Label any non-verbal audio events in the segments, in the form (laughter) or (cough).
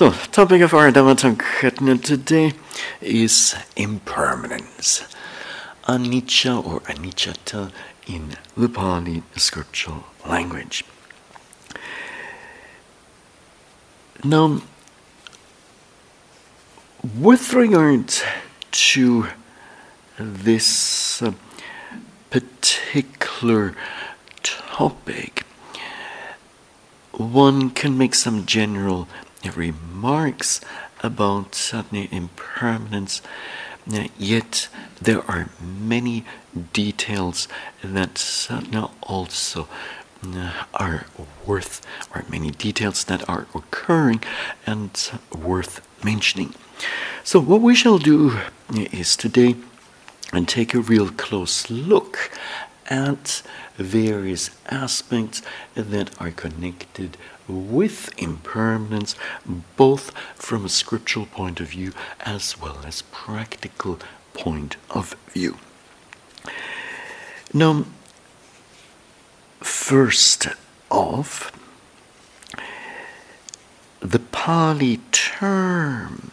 So, topic of our Dhammatakatna today is impermanence. Anicca or aniccata in the Pali scriptural language. Now, with regard to this uh, particular topic, one can make some general remarks about certain impermanence, yet there are many details that also uh, are worth, or many details that are occurring and worth mentioning. So, what we shall do is today and take a real close look at various aspects that are connected with impermanence, both from a scriptural point of view as well as practical point of view. Now, first off, the Pali term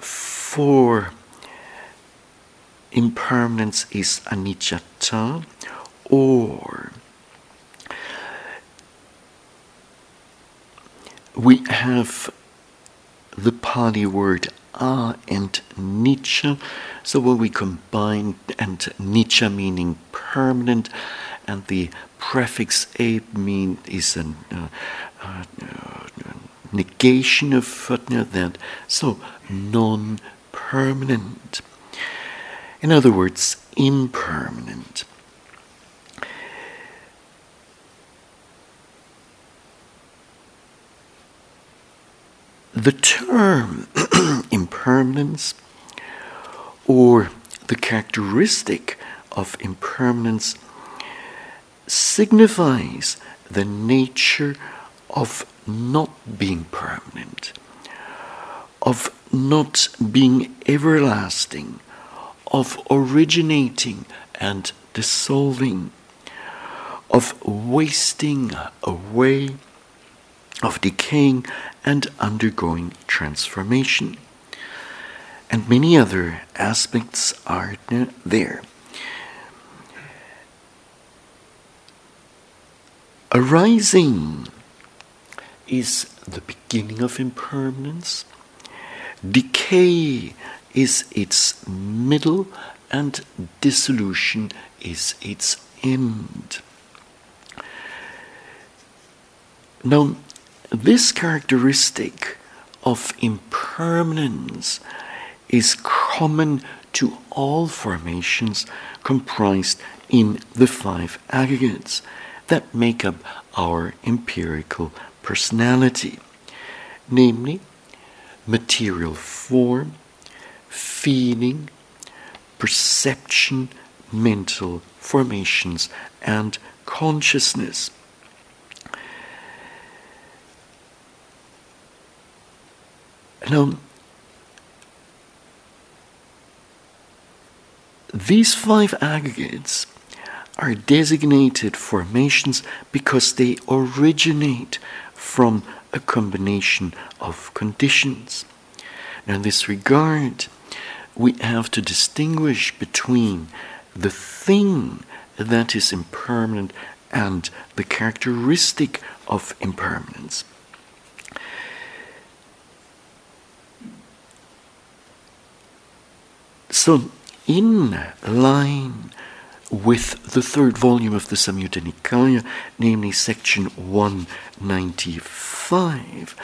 for impermanence is anicca or we have the Pali word a and nicca. So when we combine and nicca meaning permanent, and the prefix a mean is a uh, uh, negation of that. So non-permanent. In other words, impermanent. The term (clears throat) impermanence or the characteristic of impermanence signifies the nature of not being permanent, of not being everlasting, of originating and dissolving, of wasting away, of decaying and undergoing transformation. And many other aspects are there. Arising is the beginning of impermanence. Decay is its middle, and dissolution is its end. Now, this characteristic of impermanence is common to all formations comprised in the five aggregates that make up our empirical personality, namely material form, feeling, perception, mental formations, and consciousness. Now, these five aggregates are designated formations because they originate from a combination of conditions. Now, in this regard, we have to distinguish between the thing that is impermanent and the characteristic of impermanence. So, in line with the third volume of the Samyutta Nikaya, namely section 195,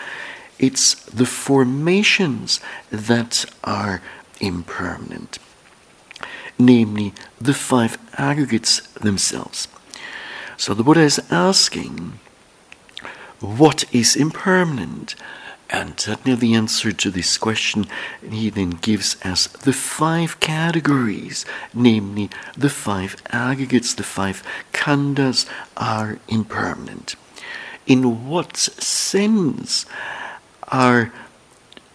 it's the formations that are impermanent, namely the five aggregates themselves. So the Buddha is asking, what is impermanent? And certainly the answer to this question he then gives as the five categories, namely the five aggregates, the five khandhas are impermanent. In what sense are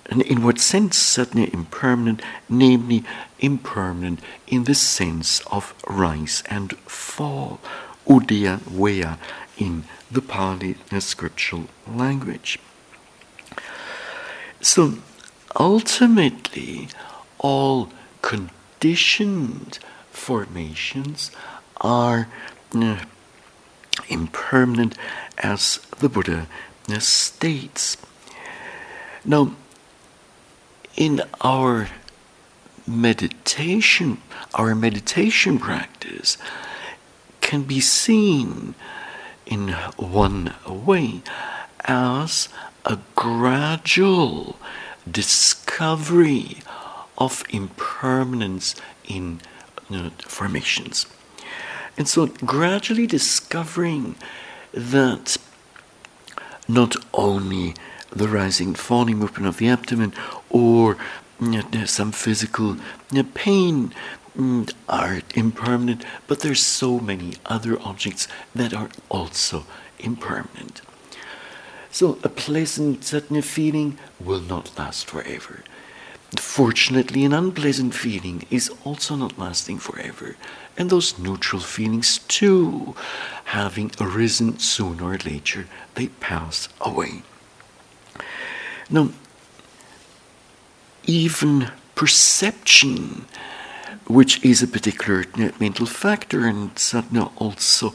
in what sense certainly impermanent, namely impermanent in the sense of rise and fall, udaya vaya in the Pali scriptural language. So ultimately, all conditioned formations are uh, impermanent, as the Buddha uh, states. Now, in our meditation, our meditation practice can be seen in one way as a gradual discovery of impermanence in you know, formations. And so, gradually discovering that not only the rising falling movement of the abdomen or you know, some physical you know, pain mm, are impermanent, but there's so many other objects that are also impermanent. So a pleasant certain feeling will not last forever. Fortunately, an unpleasant feeling is also not lasting forever, and those neutral feelings too, having arisen sooner or later, they pass away. Now, even perception which is a particular mental factor and satna also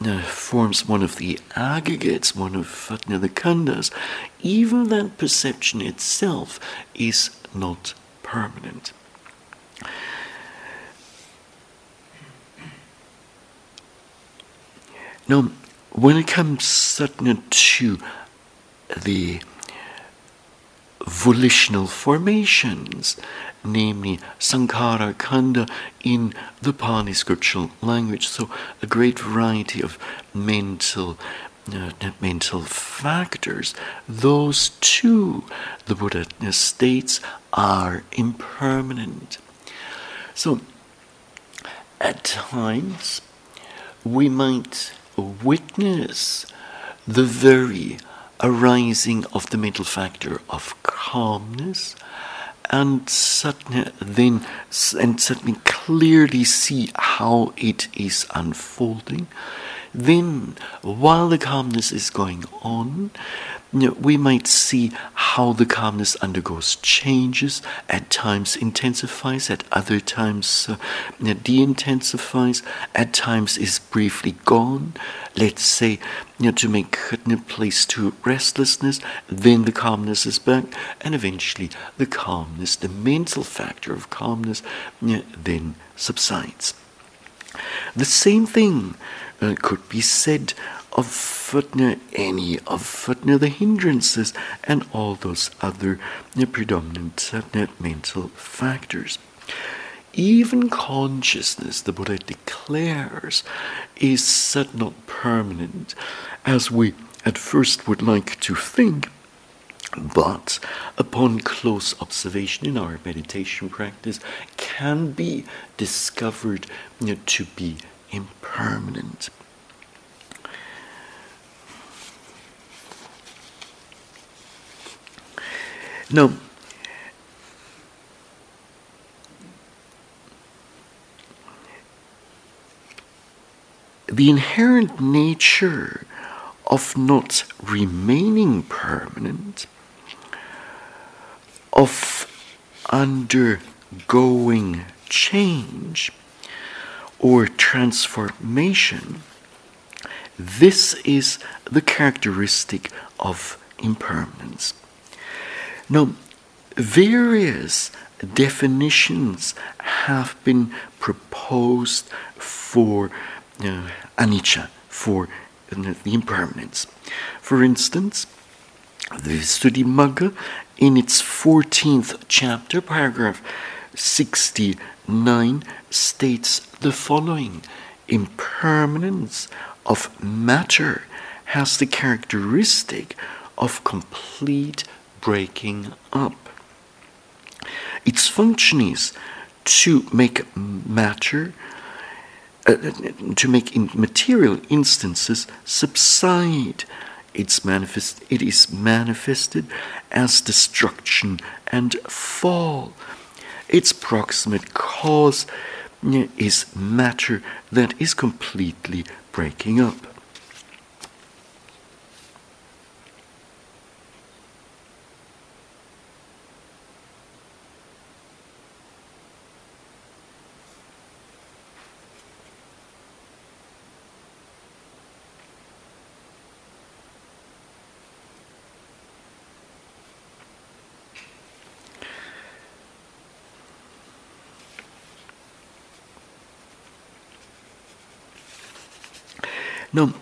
uh, forms one of the aggregates, one of uh, the khandhas, even that perception itself is not permanent. Now, when it comes sadhana to the volitional formations, namely Sankhara Khandha in the Pali scriptural language. So, a great variety of mental. Uh, mental factors, those too, the Buddha states, are impermanent. So, at times, we might witness the very arising of the mental factor of calmness and suddenly then and suddenly clearly see how it is unfolding. Then while the calmness is going on you know, we might see how the calmness undergoes changes, at times intensifies, at other times uh, de intensifies, at times is briefly gone. Let's say, you know, to make a place to restlessness, then the calmness is back, and eventually the calmness, the mental factor of calmness, you know, then subsides. The same thing uh, could be said of footna any of footna the hindrances and all those other predominant mental factors. Even consciousness, the Buddha declares, is not permanent, as we at first would like to think. But upon close observation in our meditation practice, can be discovered to be impermanent. Now, the inherent nature of not remaining permanent, of undergoing change or transformation, this is the characteristic of impermanence. Now, various definitions have been proposed for uh, anicca, for uh, the impermanence. For instance, the Visuddhimagga, in its 14th chapter, paragraph 69, states the following Impermanence of matter has the characteristic of complete breaking up. Its function is to make matter, uh, to make in material instances subside. It's manifest, it is manifested as destruction and fall. Its proximate cause is matter that is completely breaking up. Now,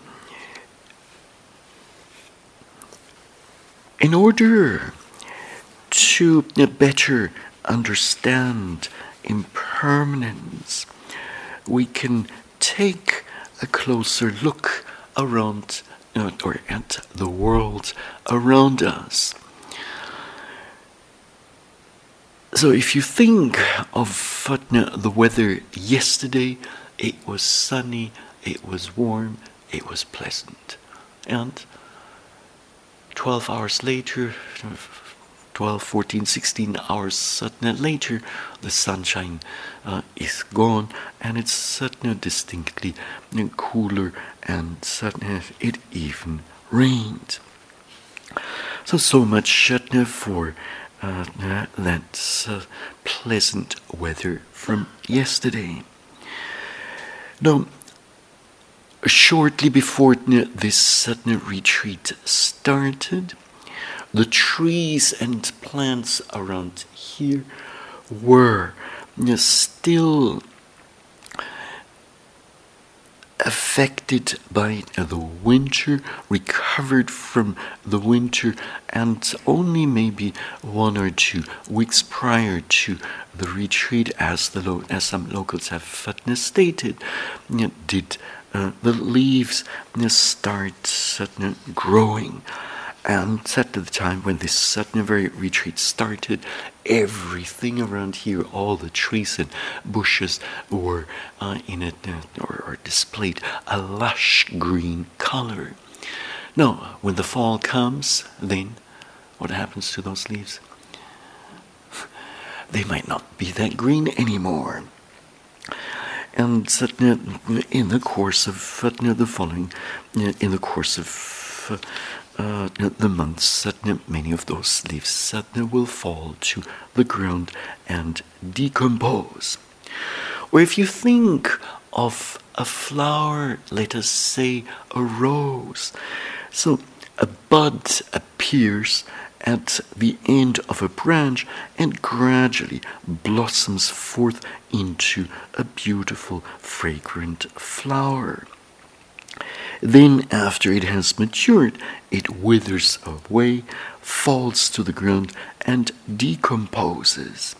in order to better understand impermanence, we can take a closer look around uh, or at the world around us. So, if you think of uh, the weather yesterday, it was sunny, it was warm, it was pleasant. And 12 hours later, 12, 14, 16 hours certainly later, the sunshine uh, is gone and it's suddenly distinctly cooler and certainly it even rained. So, so much certainly for uh, that uh, pleasant weather from yesterday. Now, shortly before this sudden retreat started, the trees and plants around here were still affected by the winter, recovered from the winter, and only maybe one or two weeks prior to the retreat, as the lo- as some locals have stated, did uh, the leaves start uh, growing. And at the time when this Satnavari retreat started, everything around here, all the trees and bushes were uh, in it uh, or, or displayed a lush green color. Now, when the fall comes, then what happens to those leaves? They might not be that green anymore. And in the course of the following, in the course of uh, the months many of those leaves will fall to the ground and decompose. Or if you think of a flower, let us say a rose, so a bud appears at the end of a branch and gradually blossoms forth into a beautiful, fragrant flower. Then, after it has matured, it withers away, falls to the ground, and decomposes.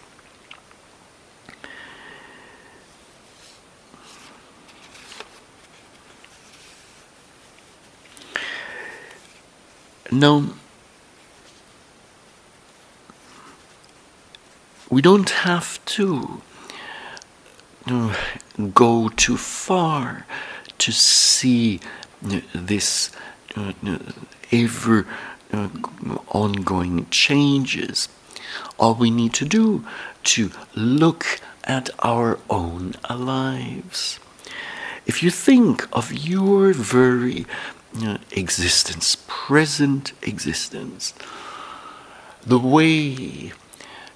Now, we don't have to uh, go too far to see this uh, ever uh, ongoing changes. All we need to do to look at our own lives. If you think of your very uh, existence, present existence, the way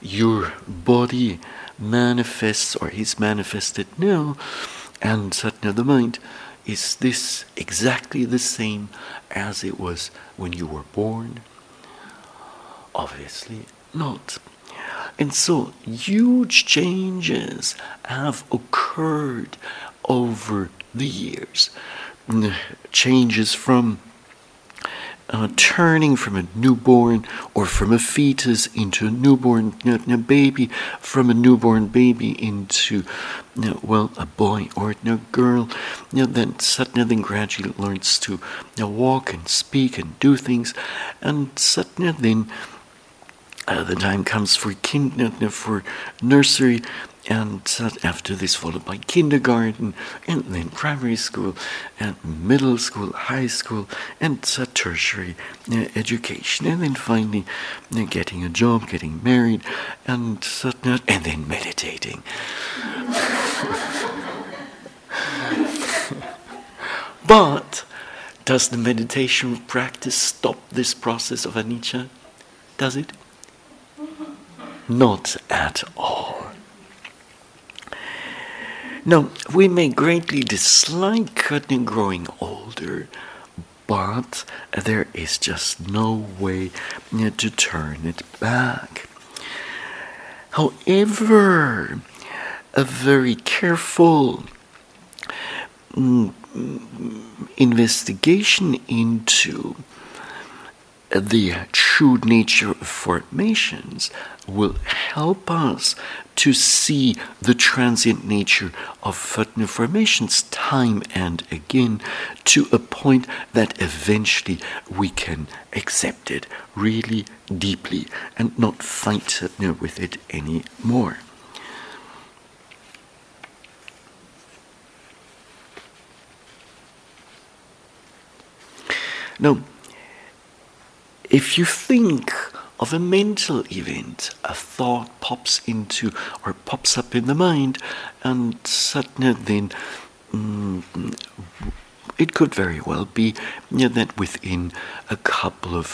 your body manifests or is manifested now, and Satna the mind, is this exactly the same as it was when you were born? Obviously not. And so huge changes have occurred over the years. Changes from uh, turning from a newborn or from a fetus into a newborn you know, baby, from a newborn baby into, you know, well, a boy or a girl, you know, then Satya then gradually learns to you know, walk and speak and do things, and Satya then uh, the time comes for kind, for nursery, and after this followed by kindergarten and then primary school and middle school high school and tertiary uh, education and then finally uh, getting a job getting married and and then meditating. (laughs) But does the meditation practice stop this process of anicca? Does it? Not at all now, we may greatly dislike cutting growing older, but there is just no way to turn it back. However, a very careful mm, investigation into the true nature of formations will help us to see the transient nature of formations time and again to a point that eventually we can accept it really deeply and not fight with it anymore. Now, if you think of a mental event, a thought pops into or pops up in the mind, and suddenly then mm, it could very well be you know, that within a couple of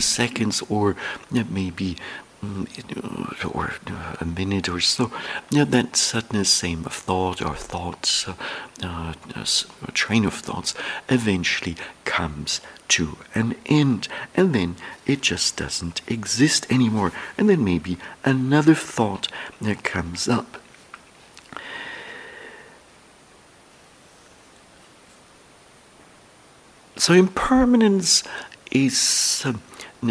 seconds or you know, maybe or a minute or so, that sudden same thought or thoughts, uh, uh, a train of thoughts, eventually comes to an end, and then it just doesn't exist anymore, and then maybe another thought that comes up. So impermanence is uh,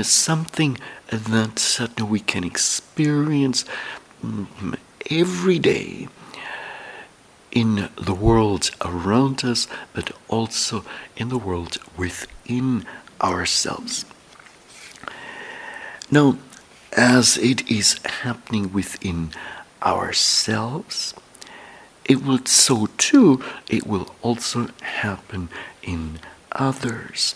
something that we can experience mm, every day in the world around us, but also in the world within ourselves. Now, as it is happening within ourselves, it will so too, it will also happen in others.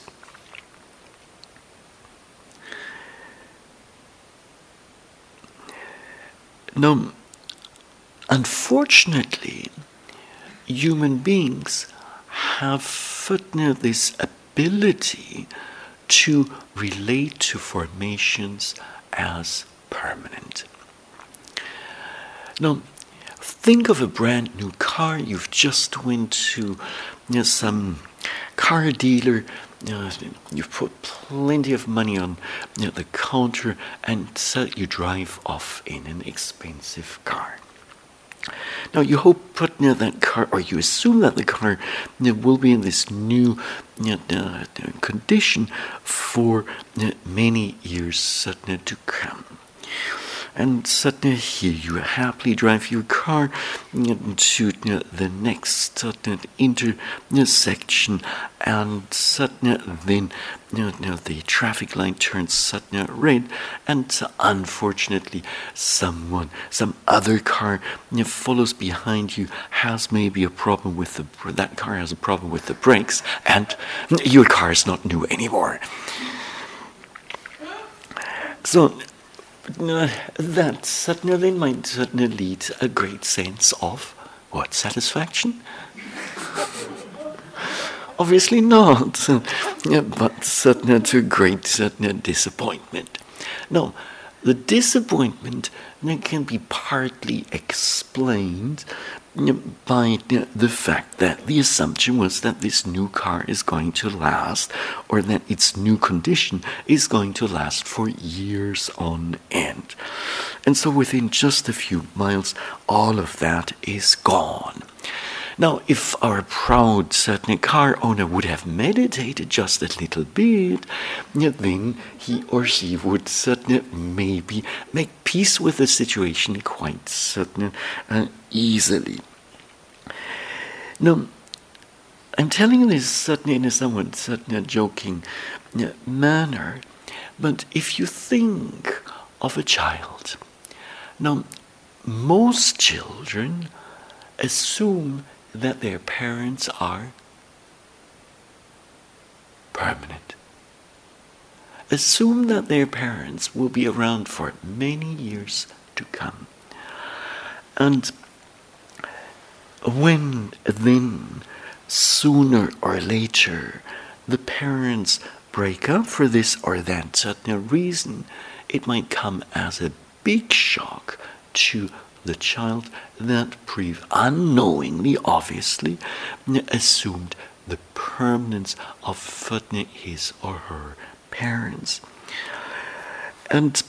Now, unfortunately, human beings have this ability to relate to formations as permanent. Now, think of a brand new car. You've just went to you know, some car dealer. Uh, you've put plenty of money on you know, the counter, and so you drive off in an expensive car. Now you hope put near that car, or you assume that the car will be in this new uh, condition for many years to come and suddenly here you happily drive your car uh, to uh, the next intersection. And suddenly then uh, the traffic light turns suddenly red. And unfortunately someone some other car follows behind you has maybe a problem with the that car has a problem with the brakes and your car is not new anymore. So Uh, that certainly might certainly lead a great sense of what satisfaction. (laughs) Obviously not, but certainly to great certainly disappointment. No, the disappointment can be partly explained by the fact that the assumption was that this new car is going to last, or that its new condition is going to last for years on end. And so within just a few miles, all of that is gone. Now, if our proud certain car owner would have meditated just a little bit, then he or she would certainly maybe make peace with the situation quite certainly uh, easily. Now, I'm telling this certainly in a somewhat certainly joking manner, but if you think of a child, now most children assume that their parents are permanent. Assume that their parents will be around for many years to come. And when then, sooner or later, the parents break up for this or that certain reason, it might come as a big shock to the child that pre- unknowingly, obviously, assumed the permanence of his or her parents. And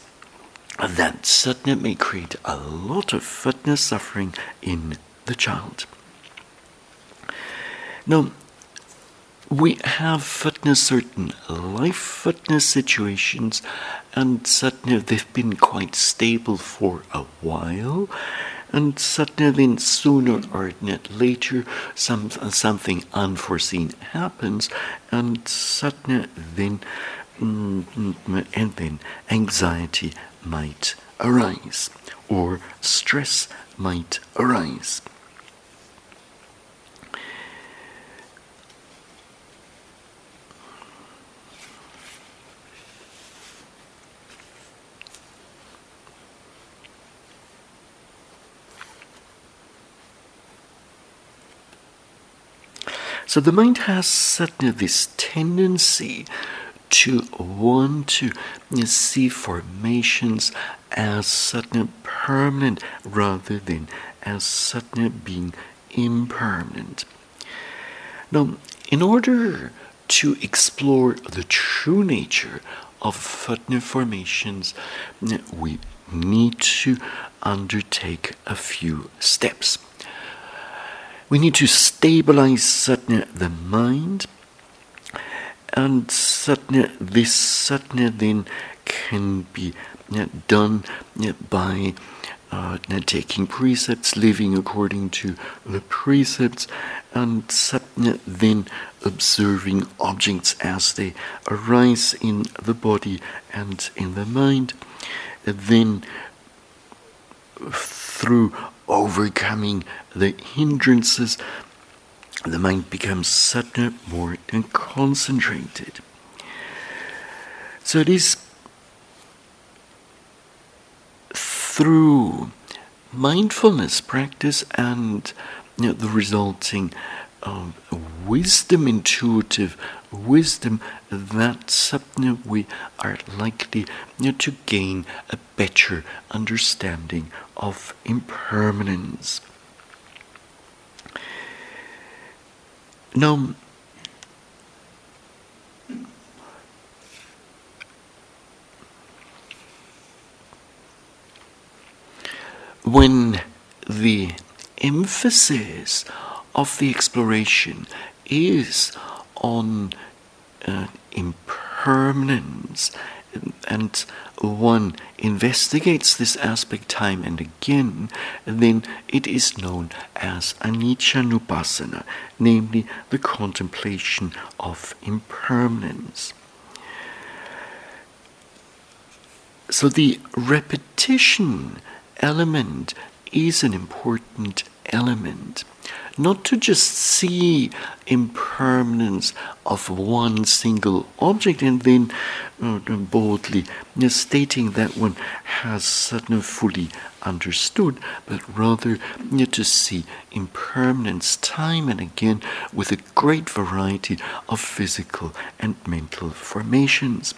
that certainly may create a lot of fitness suffering in the child. Now, we have fitness, certain life fitness situations, and certainly they've been quite stable for a while. And suddenly, then sooner or later, some, something unforeseen happens, and suddenly then, mm, and then anxiety might arise, or stress might arise. So the mind has certainly this tendency to want to see formations as certainly permanent rather than as certainly being impermanent. Now, in order to explore the true nature of certain formations, we need to undertake a few steps. We need to stabilize Satna, the mind, and satna this certainly then can be done by uh, taking precepts, living according to the precepts, and satna then observing objects as they arise in the body and in the mind. Then, through overcoming the hindrances, the mind becomes suddenly more and concentrated. So it is through mindfulness practice and you know, the resulting wisdom, intuitive wisdom, that suddenly we are likely to gain a better understanding of impermanence. Now, when the emphasis of the exploration is on uh, impermanence and one investigates this aspect time and again, then it is known as anicca namely the contemplation of impermanence. So the repetition element is an important element not to just see impermanence of one single object and then uh, boldly uh, stating that one has suddenly fully understood, but rather uh, to see impermanence time and again with a great variety of physical and mental formations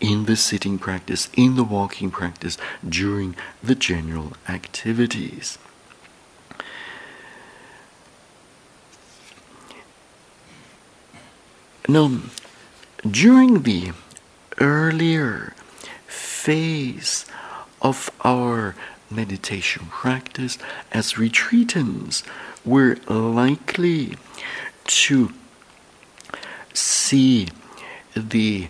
in the sitting practice, in the walking practice, during the general activities. Now, during the earlier phase of our meditation practice, as retreatants, we're likely to see the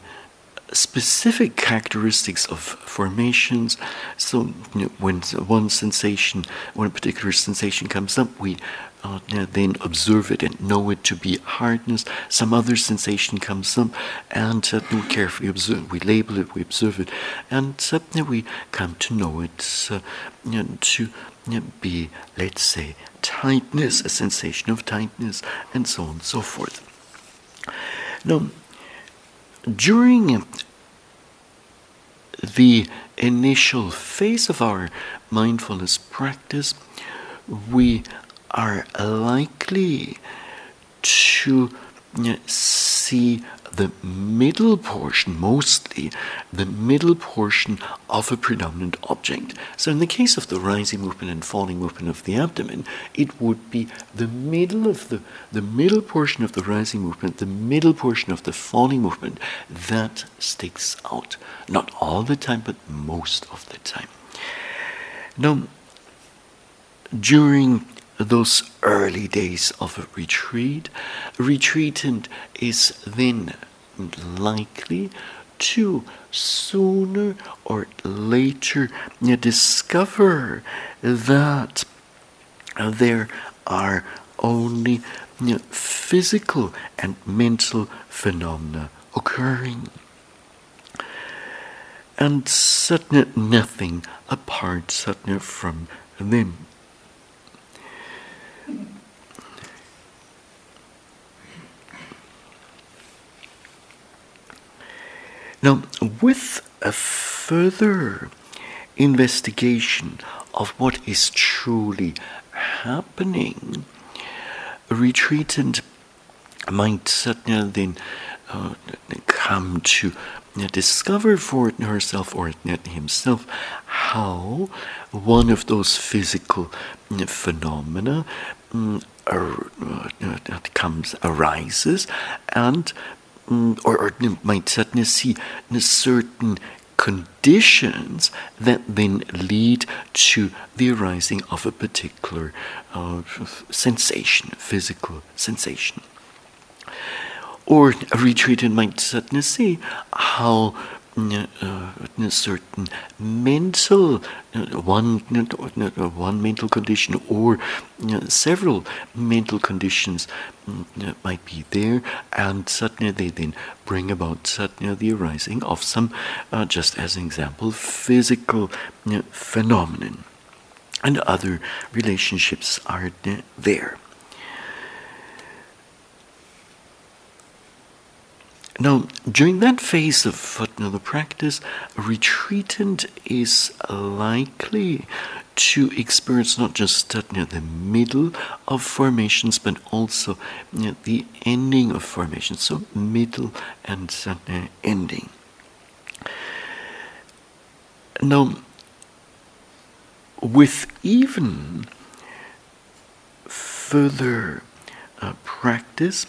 specific characteristics of formations. So, you know, when one sensation, a particular sensation comes up, we uh, then observe it and know it to be hardness. Some other sensation comes up, and uh, we carefully observe. We label it, we observe it, and uh, we come to know it uh, to be, let's say, tightness, a sensation of tightness, and so on and so forth. Now, during the initial phase of our mindfulness practice, we are likely to uh, see the middle portion, mostly the middle portion of a predominant object. So, in the case of the rising movement and falling movement of the abdomen, it would be the middle of the the middle portion of the rising movement, the middle portion of the falling movement that sticks out. Not all the time, but most of the time. Now, during those early days of a retreat, a retreatant is then likely to sooner or later discover that there are only physical and mental phenomena occurring. And nothing apart from them. Now, with a further investigation of what is truly happening, a retreatant might certainly then uh, come to discover for herself or himself how one of those physical phenomena um, comes arises and mm, or, or certainly see certain conditions that then lead to the arising of a particular uh, sensation, physical sensation. Or a retreatant might certainly see how certain mental one one mental condition or several mental conditions might be there, and suddenly they then bring about suddenly the arising of some, uh, just as an example, physical phenomenon, and other relationships are there. Now, during that phase of the practice, a retreatant is likely to experience not just you know, the middle of formations, but also you know, the ending of formations. So, middle and ending. Now, with even further uh, practice,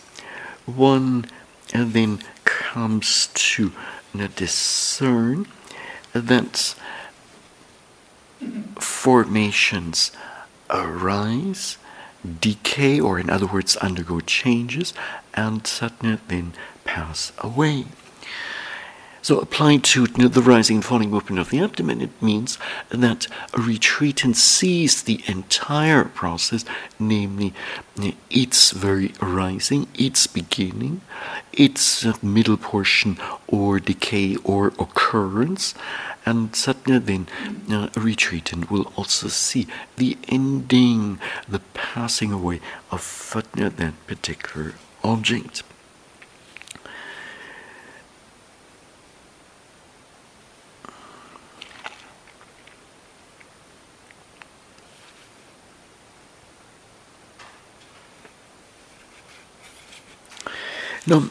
one and then comes to discern that formations arise, decay, or in other words, undergo changes, and suddenly then pass away. So, applied to the rising and falling movement of the abdomen, it means that a retreatant sees the entire process, namely its very arising, its beginning, its middle portion or decay or occurrence, and suddenly then uh, a retreatant will also see the ending, the passing away of that particular object. Now,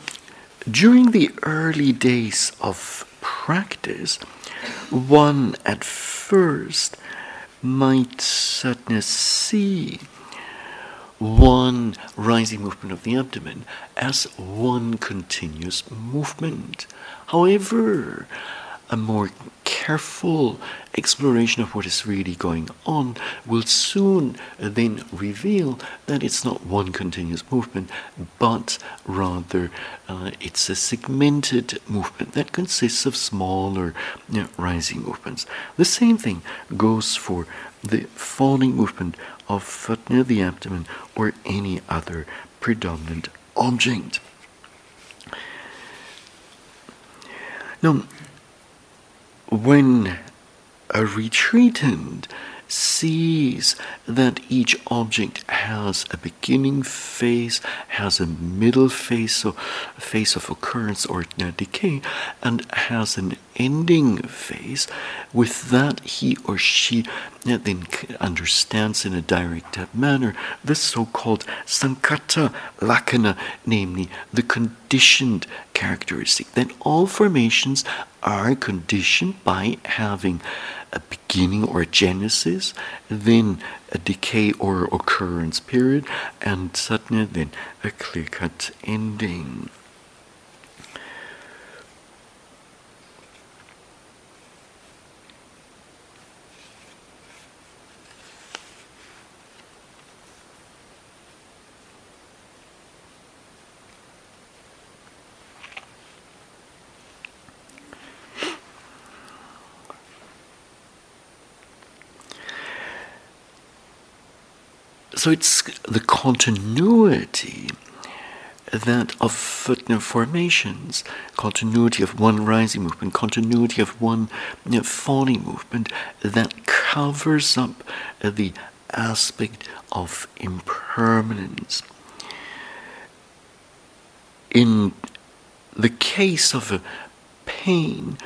during the early days of practice, one at first might certainly see one rising movement of the abdomen as one continuous movement. However, a more careful exploration of what is really going on will soon then reveal that it's not one continuous movement, but rather uh, it's a segmented movement that consists of smaller you know, rising movements. The same thing goes for the falling movement of foot near the abdomen or any other predominant object. Now, when a retreatant sees that each object has a beginning phase, has a middle phase, so a phase of occurrence or decay, and has an ending phase. With that, he or she then understands in a direct manner the so called Sankhata lakkhana, namely the conditioned characteristic, that all formations are conditioned by having a beginning or a genesis, then a decay or occurrence period, and suddenly then a clear cut ending. So it's the continuity that of footnote formations, continuity of one rising movement, continuity of one you know, falling movement that covers up the aspect of impermanence. In the case of pain,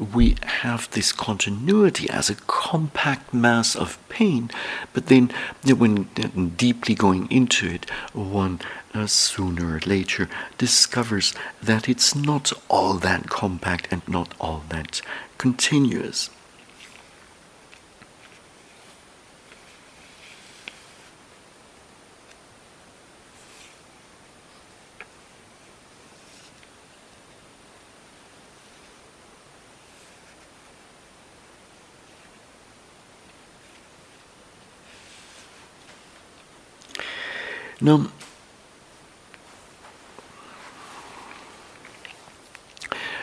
we have this continuity as a compact mass of pain, but then when deeply going into it, one uh, sooner or later discovers that it's not all that compact and not all that continuous. Now,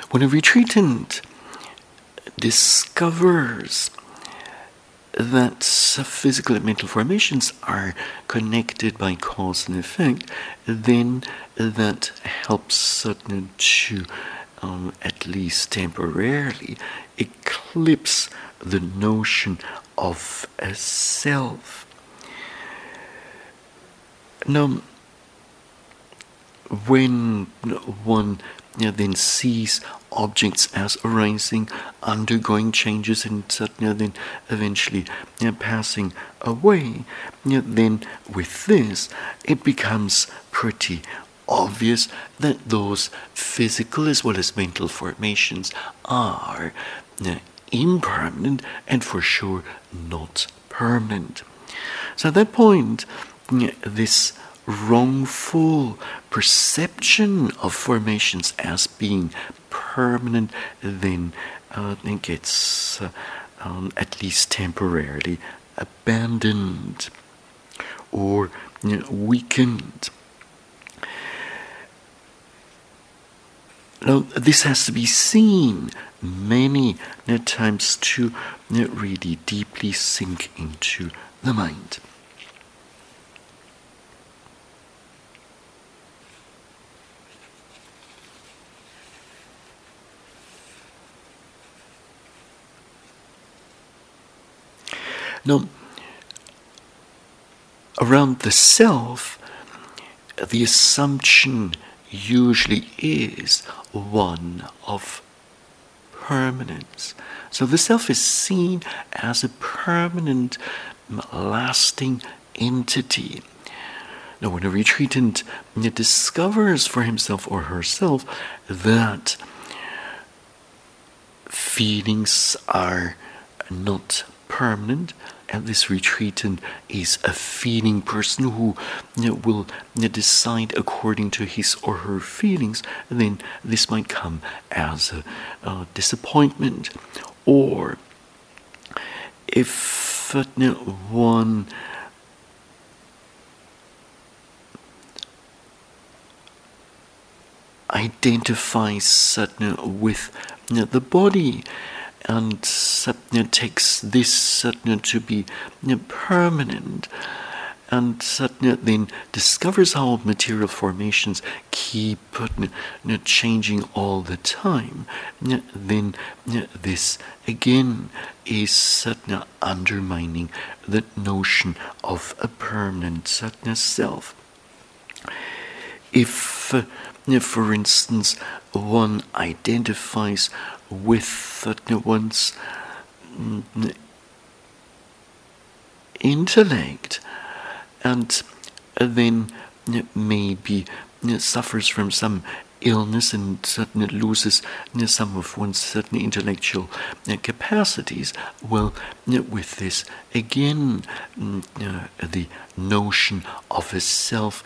when a retreatant discovers that physical and mental formations are connected by cause and effect, then that helps Sutton to, um, at least temporarily, eclipse the notion of a self. Now, when one you know, then sees objects as arising, undergoing changes, and you know, then eventually you know, passing away, then with this, it becomes pretty obvious that those physical as well as mental formations are impermanent and for sure not permanent. So at that point, this wrongful perception of formations as being permanent then uh, it gets uh, um, at least temporarily abandoned or you know, weakened. Now, this has to be seen many times to really deeply sink into the mind. Now, around the self, the assumption usually is one of permanence. So the self is seen as a permanent, lasting entity. Now, when a retreatant discovers for himself or herself that feelings are not permanent, and this retreatant is a feeling person who you know, will you know, decide according to his or her feelings, then this might come as a, a disappointment. Or if you know, one identifies Satna with the body and Satya takes this Satya to be permanent. And Satya then discovers how material formations keep changing all the time. Then this again is Satya undermining the notion of a permanent Satya self. If, for instance, one identifies with one's mm, intellect and then mm, maybe mm, suffers from some illness and certainly loses some of one's certain intellectual capacities. Well, with this, again, uh, the notion of a self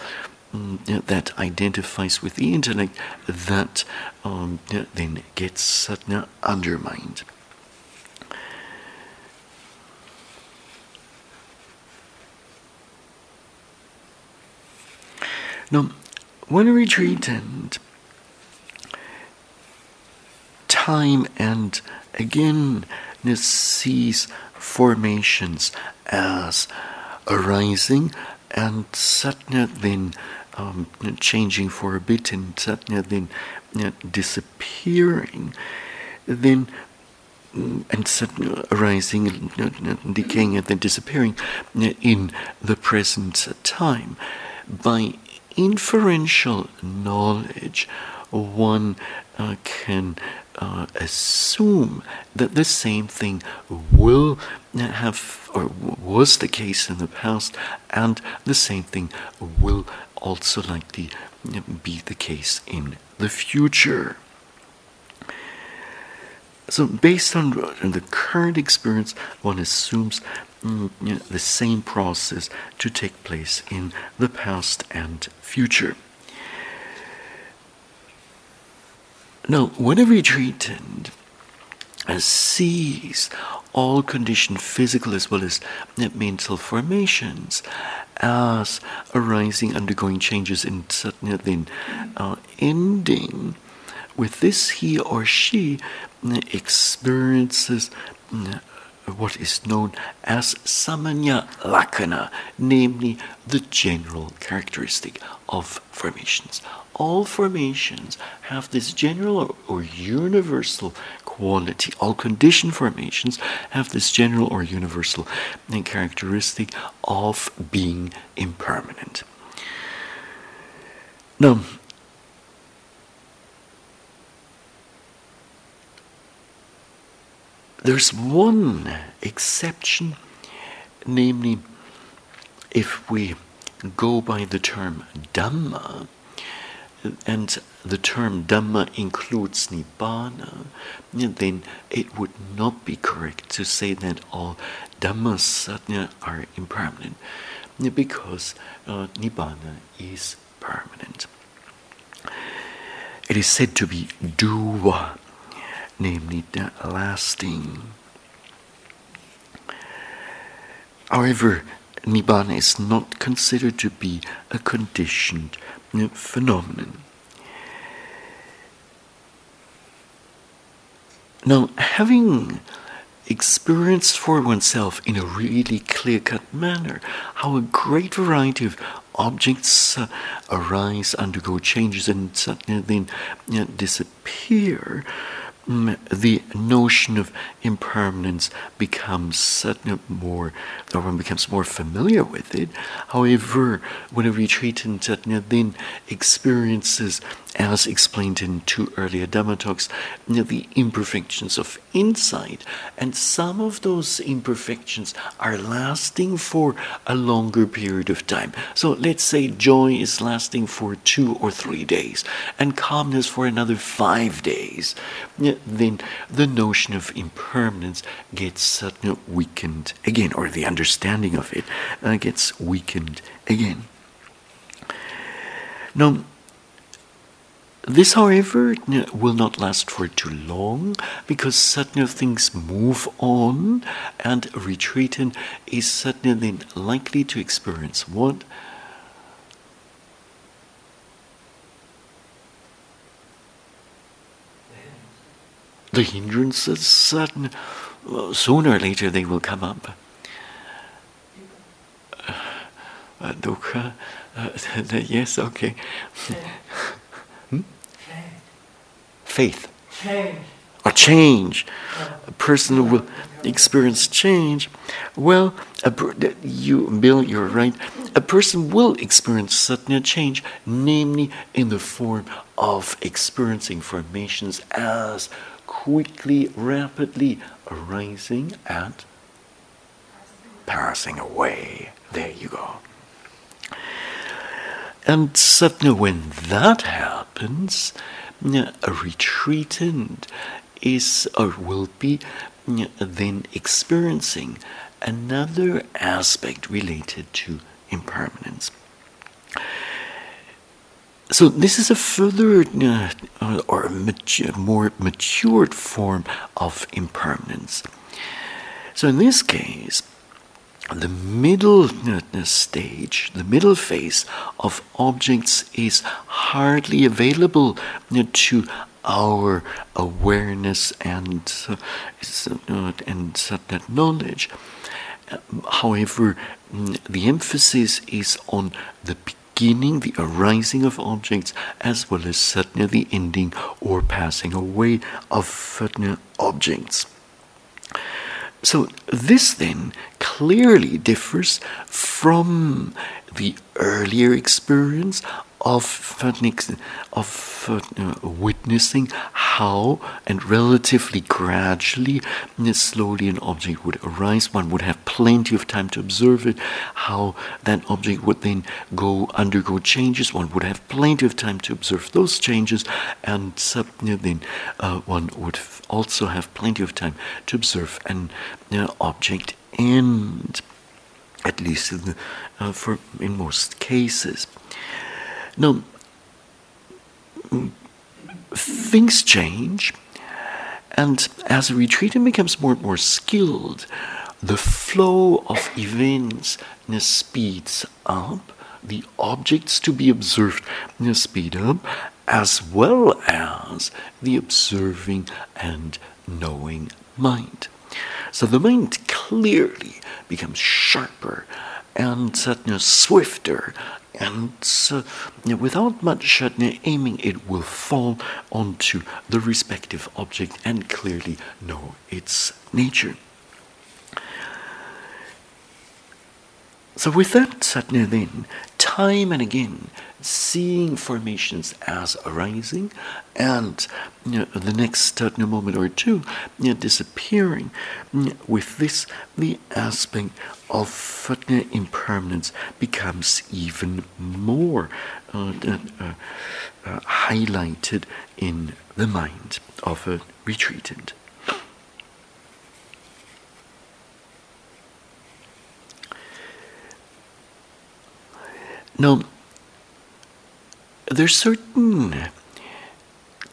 Mm, that identifies with the intellect that um, then gets uh, undermined. Now, when a retreatant, time and again sees formations as arising and Satya then um, changing for a bit and Satya then uh, disappearing, then mm, and suddenly arising and decaying and then disappearing in the present time. By inferential knowledge, one uh, can uh, assume that the same thing will have or was the case in the past, and the same thing will also likely be the case in the future. So, based on the current experience, one assumes mm, the same process to take place in the past and future. Now, when a retreatant sees all conditioned physical as well as mental formations as arising, undergoing changes, and then uh, ending, with this he or she experiences what is known as samanya Lakkhana, namely the general characteristic of formations. All formations have this general or, or universal quality. All conditioned formations have this general or universal characteristic of being impermanent. Now, There's one exception, namely, if we go by the term Dhamma, and the term Dhamma includes Nibbana, then it would not be correct to say that all Dhammas are impermanent, because uh, Nibbana is permanent. It is said to be dhuva, namely the lasting. However, Nibbana is not considered to be a conditioned phenomenon. Now, having experienced for oneself in a really clear cut manner how a great variety of objects uh, arise, undergo changes, and suddenly then uh, disappear, Mm, the notion of impermanence becomes more, or one becomes more familiar with it. However, when a retreatant then experiences, as explained in two earlier Dhamma talks, the imperfections of insight, and some of those imperfections are lasting for a longer period of time. So let's say joy is lasting for two or three days, and calmness for another five days then the notion of impermanence gets suddenly weakened again, or the understanding of it uh, gets weakened again. Now, this, however, will not last for too long because suddenly things move on, and a retreatant is certainly likely to experience what the hindrances, certain, sooner or later they will come up. Uh, dukkha, uh, (laughs) yes, okay. hmm? Faith. Change. Or change. A person will experience change. Well, a, you, Bill, you're right. A person will experience certain change, namely in the form of experiencing formations as quickly, rapidly arising and passing away. There you go. And suddenly, when that happens, a retreatant is or will be then experiencing another aspect related to impermanence. So this is a further uh, or a more matured form of impermanence. So in this case, the middle uh, stage, the middle phase of objects is hardly available uh, to our awareness and uh, and that knowledge. however, mm, the emphasis is on the beginning, the arising of objects, as well as certainly the ending or passing away of certain objects. So, this then clearly differs from the earlier experience of of uh, witnessing how and relatively gradually slowly an object would arise. One would have plenty of time to observe it how that object would then go undergo changes. One would have plenty of time to observe those changes. And uh, then uh, one would also have plenty of time to observe an uh, object end at least in, the, uh, for in most cases now, things change, and as a retreatant becomes more and more skilled, the flow of events speeds up, the objects to be observed speed up, as well as the observing and knowing mind. So the mind clearly becomes sharper and uh, swifter and uh, without much aiming, it will fall onto the respective object and clearly know its nature. So, with that, Satna then, time and again, seeing formations as arising and you know, the next certain moment or two you know, disappearing. With this, the aspect of uh, impermanence becomes even more uh, uh, uh, highlighted in the mind of a retreatant. Now, there's certain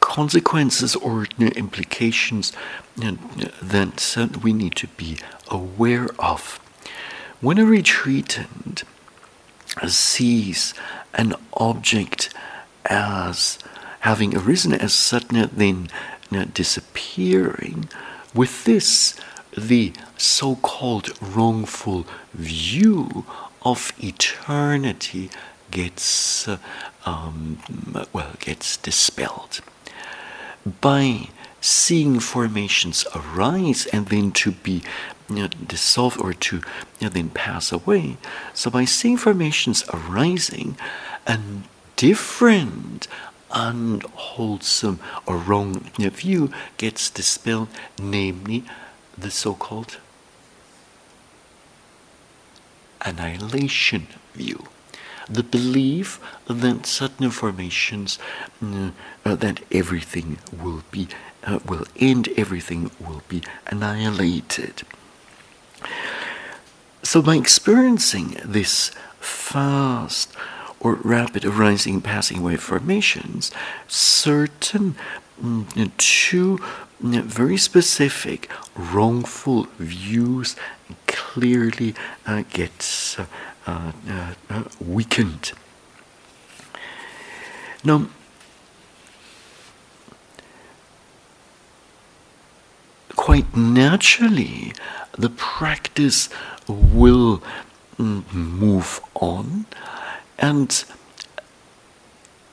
consequences or implications that we need to be aware of. When a retreatant sees an object as having arisen as sudden then disappearing, with this, the so called wrongful view of eternity gets um, well gets dispelled. By seeing formations arise and then to be you know, dissolved or to you know, then pass away. So by seeing formations arising, a different unwholesome or wrong view gets dispelled, namely the so-called annihilation view the belief that certain informations, uh, that everything will be, uh, will end, everything will be annihilated. So, by experiencing this fast or rapid arising passing wave formations, certain mm, two mm, very specific wrongful views clearly uh, get uh, uh, uh, uh, weakened. Now, quite naturally, the practice will mm, move on and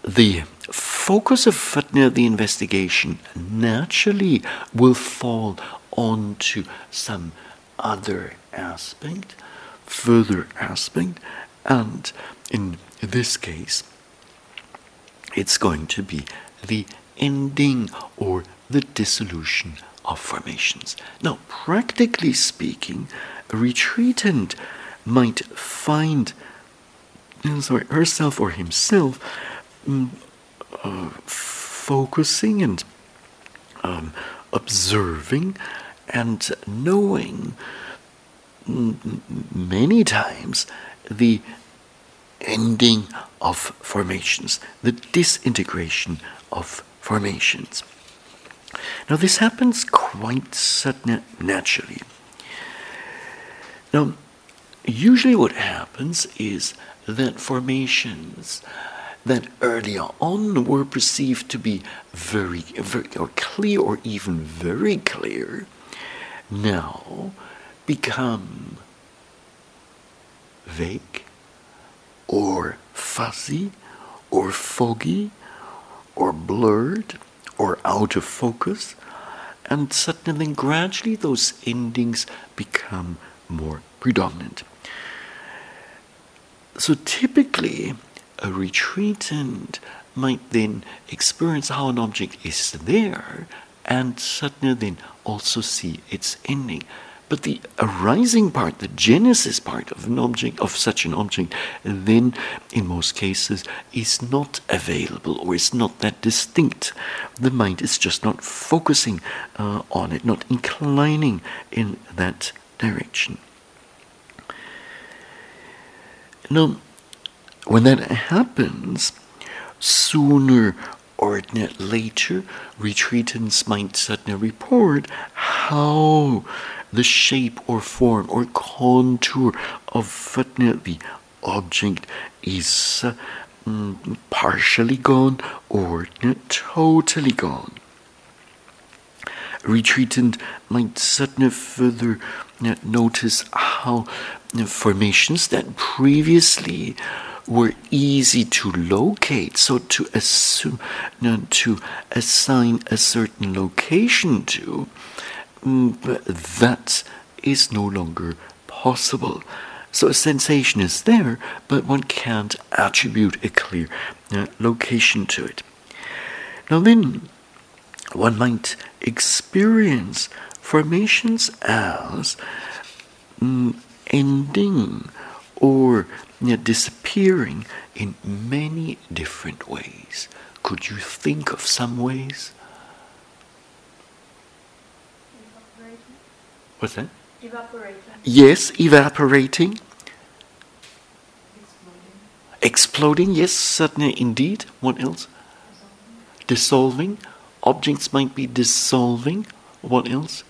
the focus of the investigation naturally will fall onto some other aspect further aspect, and in this case, it's going to be the ending or the dissolution of formations. Now, practically speaking, a retreatant might find sorry, herself or himself um, uh, focusing and um, observing and knowing many times the ending of formations, the disintegration of formations. Now, this happens quite naturally. Now, usually what happens is that formations that earlier on were perceived to be very, very or clear or even very clear now become vague or fuzzy or foggy or blurred or out of focus. And suddenly, then gradually, those endings become more predominant. So, typically, a retreatant might then experience how an object is there and suddenly then also see its ending. But the arising part, the genesis part of an object, of such an object, then in most cases is not available or is not that distinct. The mind is just not focusing uh, on it, not inclining in that direction. Now, when that happens, sooner or later, retreatants might suddenly report how the shape or form or contour of the object is uh, partially gone or totally gone. Retreatant might suddenly further uh, notice how uh, formations that previously were easy to locate, so to assume, uh, to assign a certain location to, mm, that is no longer possible. So a sensation is there, but one can't attribute a clear uh, location to it. Now then, one might experience formations as mm, ending or you know, disappearing in many different ways. Could you think of some ways? What's that? Evaporating. Yes, evaporating. Exploding. Exploding, yes, certainly indeed. What else? Dissolving. dissolving. Objects might be dissolving. What else?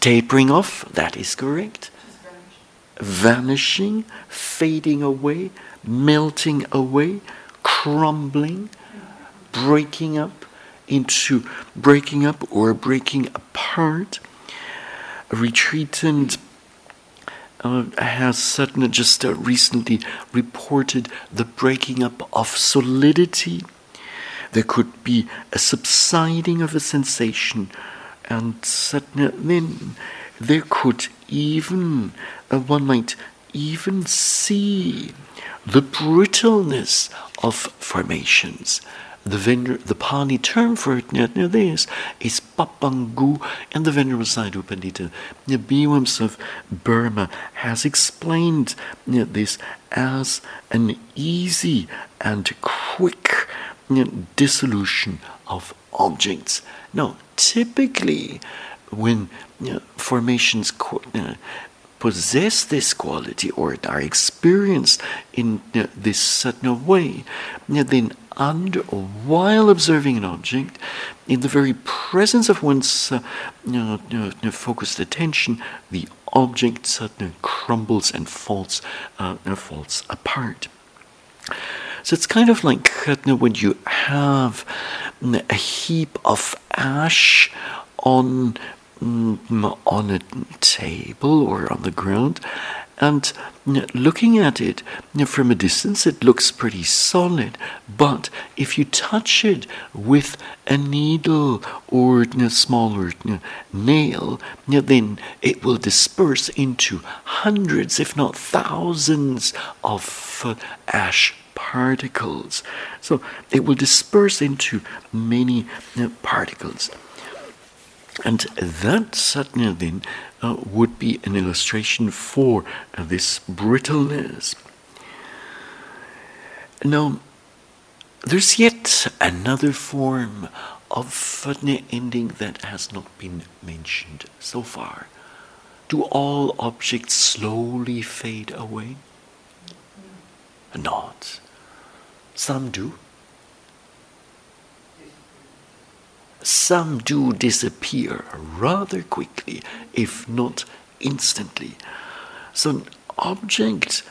Tapering off, that is correct. Vanishing, fading away, melting away, crumbling, breaking up into breaking up or breaking apart. A retreatant uh, has suddenly just uh, recently reported the breaking up of solidity. There could be a subsiding of a sensation and then there could even, uh, one might even see the brittleness of formations. The, Vener- the Pali term for it near, near this is pabhangu, and the Venerable Sayadaw Pandita Bhivamsa of Burma has explained this as an easy and quick dissolution of objects. Now, typically, when you know, formations uh, possess this quality or are experienced in this certain way, then under while observing an object, in the very presence of one's uh, you know, focused attention, the object suddenly crumbles and falls, uh, falls apart. So it's kind of like when you have a heap of ash on mm, on a table or on the ground and looking at it from a distance it looks pretty solid but if you touch it with a needle or a smaller nail then it will disperse into hundreds if not thousands of uh, ash particles. So it will disperse into many uh, particles. And that certainly then uh, would be an illustration for uh, this brittleness. Now, there's yet another form of ending that has not been mentioned so far. Do all objects slowly fade away? Not. Some do. Some do disappear rather quickly, if not instantly. So an object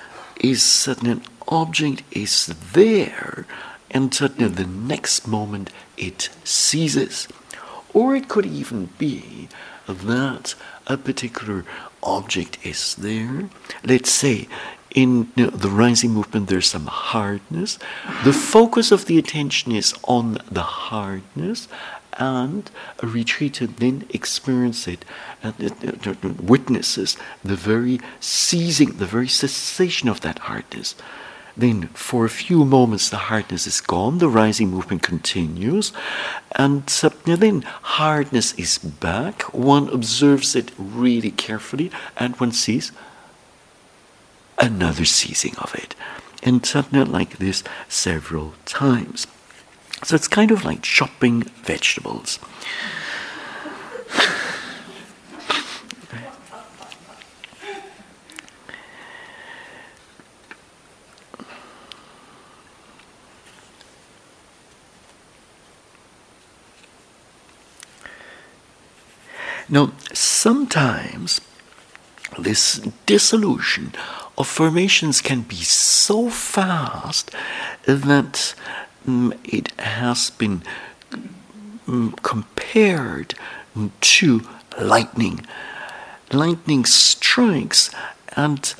is certain an object is there and suddenly the next moment it ceases. Or it could even be that a particular object is there. Let's say in the rising movement there's some hardness. The focus of the attention is on the hardness, and a retreatant then experiences it, witnesses the very seizing, the very cessation of that hardness. Then, for a few moments, the hardness is gone, the rising movement continues, and then hardness is back. One observes it really carefully, and one sees another seizing of it. And something like this several times. So it's kind of like chopping vegetables. Now, sometimes this dissolution of formations can be so fast that it has been um, compared to lightning. Lightning strikes and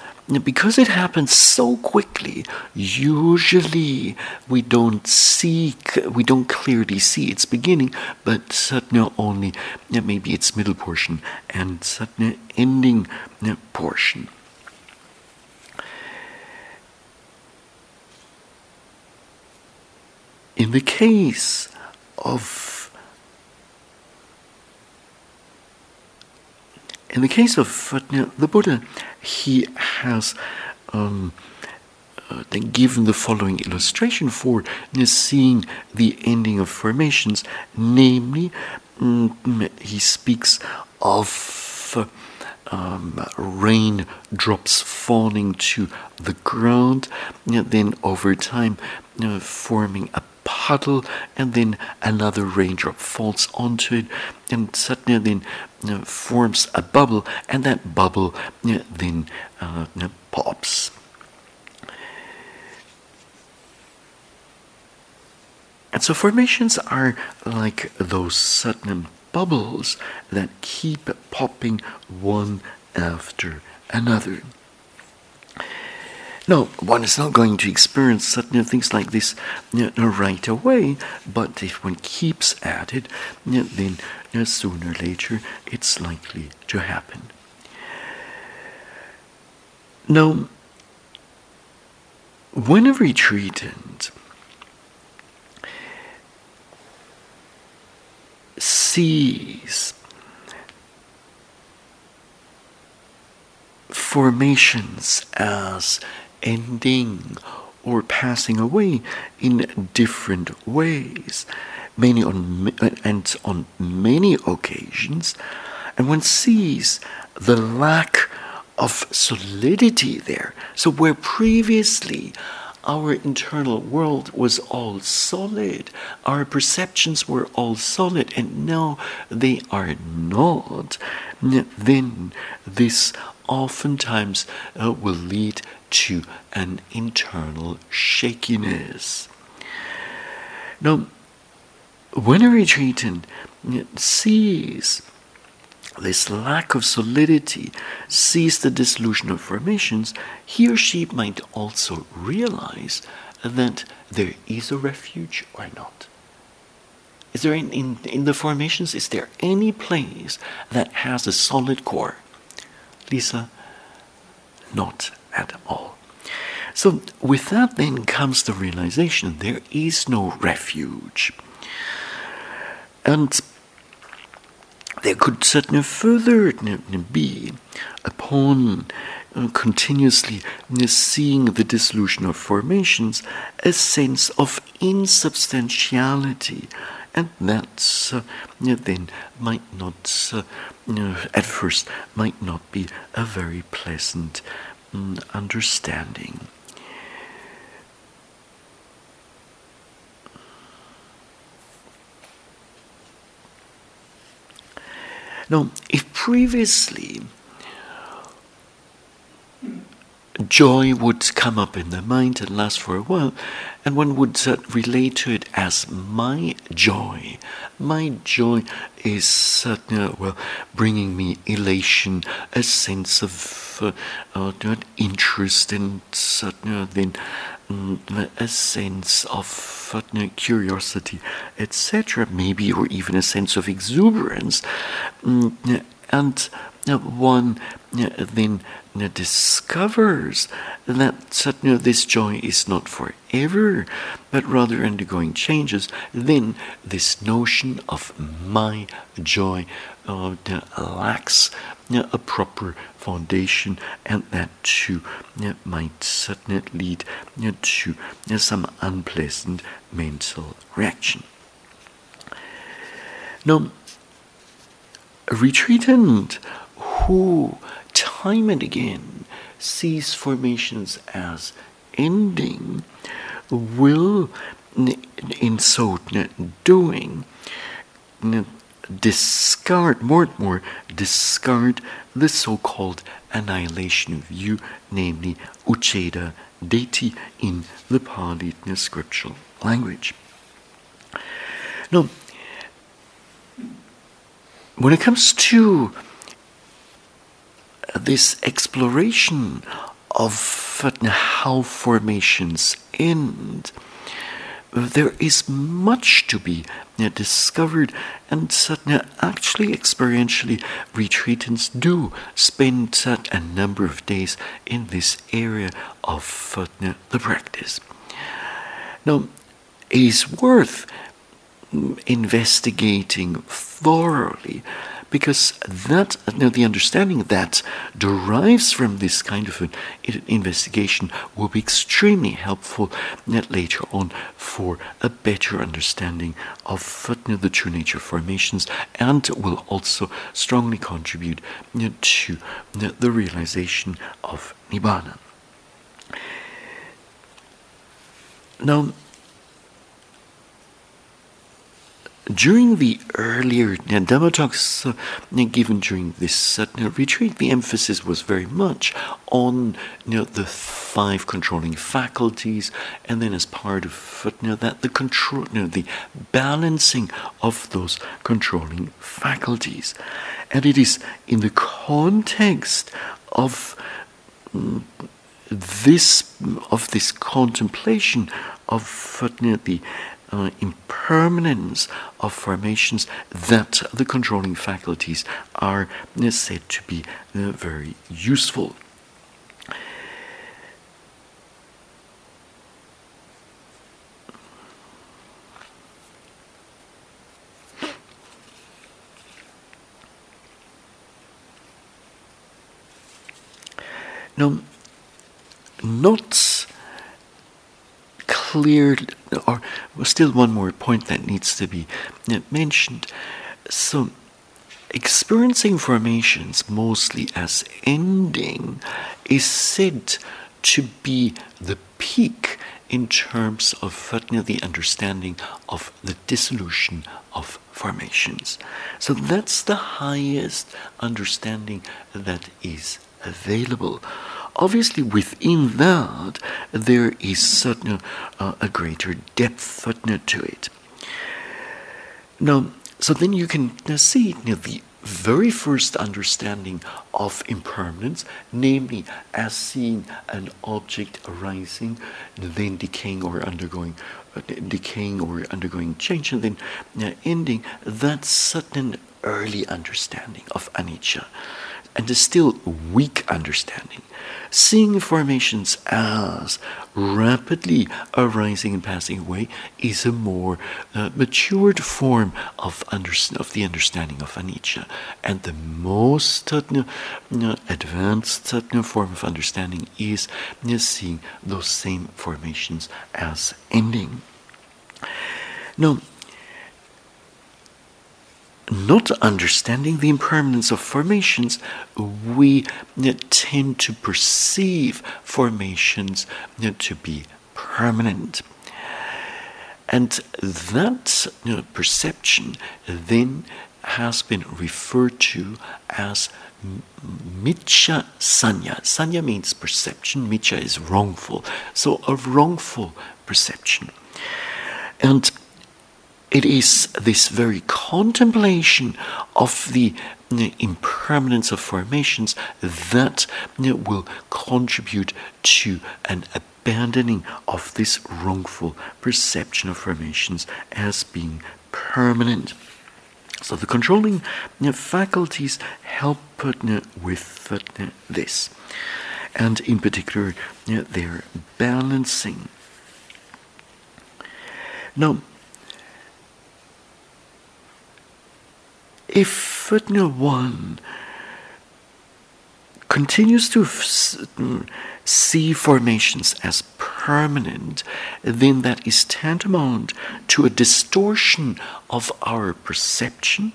because it happens so quickly, usually we don't see, we don't clearly see its beginning, but suddenly only maybe its middle portion and suddenly ending portion. In the case of in the case of the Buddha, he has um, uh, given the following illustration for seeing the ending of formations. Namely, mm, he speaks of um, rain drops falling to the ground, then over time uh, forming a puddle, and then another raindrop falls onto it, and suddenly then uh, forms a bubble, and that bubble uh, then uh, pops. And so formations are like those sudden bubbles that keep popping one after another. No, one is not going to experience certain things like this you know, right away, but if one keeps at it, you know, then you know, sooner or later it's likely to happen. Now, when a retreatant sees formations as ending or passing away in different ways, many on and on many occasions, and one sees the lack of solidity there. So where previously our internal world was all solid, our perceptions were all solid, and now they are not, then this oftentimes uh, will lead to an internal shakiness. Now, when a retreatant sees this lack of solidity, sees the dissolution of formations, he or she might also realize that there is a refuge or not. Is there in, in, in the formations, is there any place that has a solid core? Lisa, not at all. So, with that, then comes the realization there is no refuge. And there could certainly further be upon uh, continuously seeing the dissolution of formations a sense of insubstantiality and that uh, then might not uh, at first might not be a very pleasant um, understanding. Now, if previously joy would come up in the mind and last for a while, and one would uh, relate to it as my joy, my joy is uh, well bringing me elation, a sense of uh, uh, interest, and uh, then um, a sense of uh, curiosity, etc. Maybe, or even a sense of exuberance, um, and one then discovers that you know, this joy is not forever, but rather undergoing changes, then this notion of my joy uh, lacks uh, a proper foundation, and that too uh, might certainly lead uh, to some unpleasant mental reaction. Now, a retreatant who time and again sees formations as ending will, in so doing, discard, more and more, discard the so called annihilation view, namely Uccheda Ditthi in the Pali scriptural language. Now, when it comes to this exploration of how formations end, there is much to be uh, discovered, and actually, experientially, retreatants do spend uh, a number of days in this area of uh, the practice. Now, it is worth mm, investigating thoroughly because that you know, the understanding that derives from this kind of an investigation will be extremely helpful uh, later on for a better understanding of uh, you know, the true nature of formations and will also strongly contribute you know, to the realization of nibbana. Now, during the earlier Dhamma talks uh, given during this uh, retreat, the emphasis was very much on you know, the five controlling faculties, and then as part of you know, that, the control, you know, the balancing of those controlling faculties, and it is in the context of mm, this of this contemplation of know, the uh, impermanence of formations that the controlling faculties are uh, said to be uh, very useful. Now, not clear, or still one more point that needs to be mentioned. So, experiencing formations mostly as ending is said to be the peak in terms of the understanding of the dissolution of formations. So that's the highest understanding that is available. Obviously, within that, there is certain uh, a greater depth to it. Now, so then you can see you know, the very first understanding of impermanence, namely as seeing an object arising, then decaying or undergoing, uh, decaying or undergoing change, and then uh, ending. That's certain early understanding of anicca, and a still weak understanding seeing formations as rapidly arising and passing away is a more uh, matured form of, of the understanding of anicca. And the most uh, advanced uh, form of understanding is seeing those same formations as ending. Now, not understanding the impermanence of formations, we uh, tend to perceive formations uh, to be permanent. And that you know, perception then has been referred to as miccha sanna. Sanna means perception, miccha is wrongful. So, a wrongful perception. And it is this very contemplation of the uh, impermanence of formations that uh, will contribute to an abandoning of this wrongful perception of formations as being permanent. So the controlling uh, faculties help with this, and in particular, their balancing. Now, if footnote 1 continues to mm, see formations as permanent, then that is tantamount to a distortion of our perception.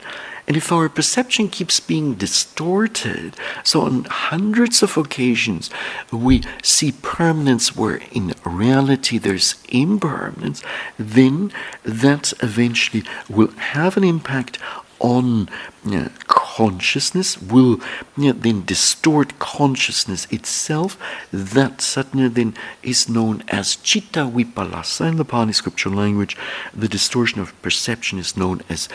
And if our perception keeps being distorted, so on hundreds of occasions we see permanence where in reality there's impermanence, then that eventually will have an impact on uh, consciousness will uh, then distort consciousness itself. That sadhana then is known as chitta vipallasa in the Pali scripture language. The distortion of perception is known as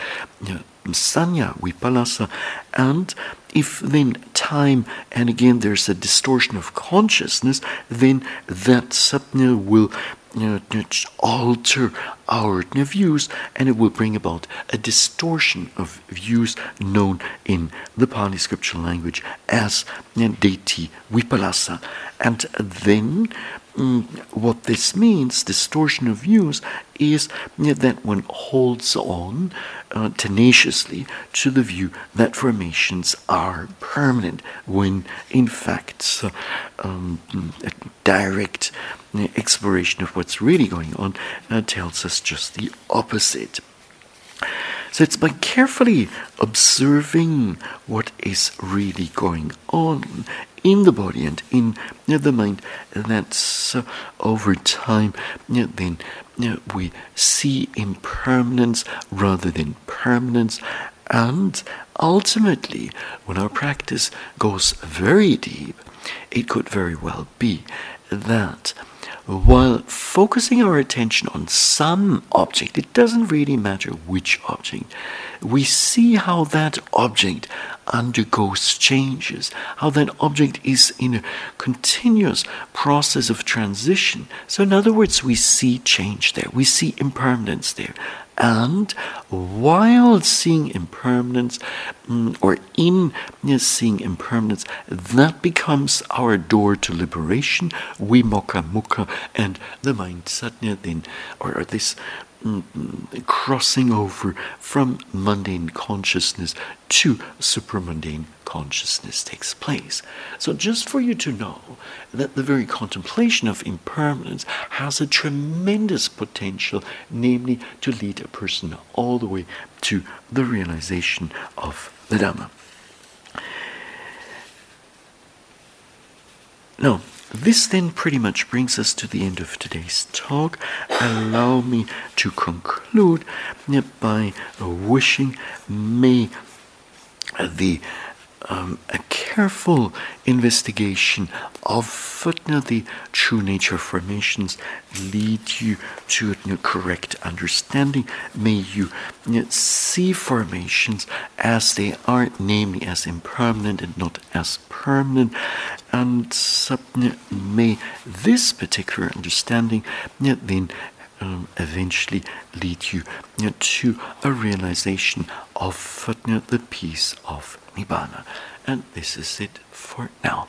uh, sanna vipallasa. And if then time and again there's a distortion of consciousness, then that sadhana will alter our views and it will bring about a distortion of views known in the Pali scripture language as ditthi vipallasa. And then Mm, what this means, distortion of views, is that one holds on uh, tenaciously to the view that formations are permanent, when in fact, uh, um, direct exploration of what's really going on uh, tells us just the opposite. So it's by carefully observing what is really going on in the body and in the mind that uh, over time then we see impermanence rather than permanence and ultimately when our practice goes very deep it could very well be that while focusing our attention on some object, it doesn't really matter which object, we see how that object undergoes changes, how that object is in a continuous process of transition. So, in other words, we see change there, we see impermanence there. And while seeing impermanence, mm, or in seeing impermanence, that becomes our door to liberation, vimokkha mukha, and the mind satya then, or this Mm-hmm. crossing over from mundane consciousness to supramundane consciousness takes place. So, just for you to know that the very contemplation of impermanence has a tremendous potential, namely to lead a person all the way to the realization of the Dhamma. Now, this then pretty much brings us to the end of today's talk. Allow me to conclude uh, by wishing may the um, a careful investigation of know, the true nature of formations lead you to a you know, correct understanding. May you, you know, see formations as they are, namely as impermanent and not as permanent. And may this particular understanding then um, eventually lead you, you know, to a realization of you know, the peace of Nibbana. And this is it for now.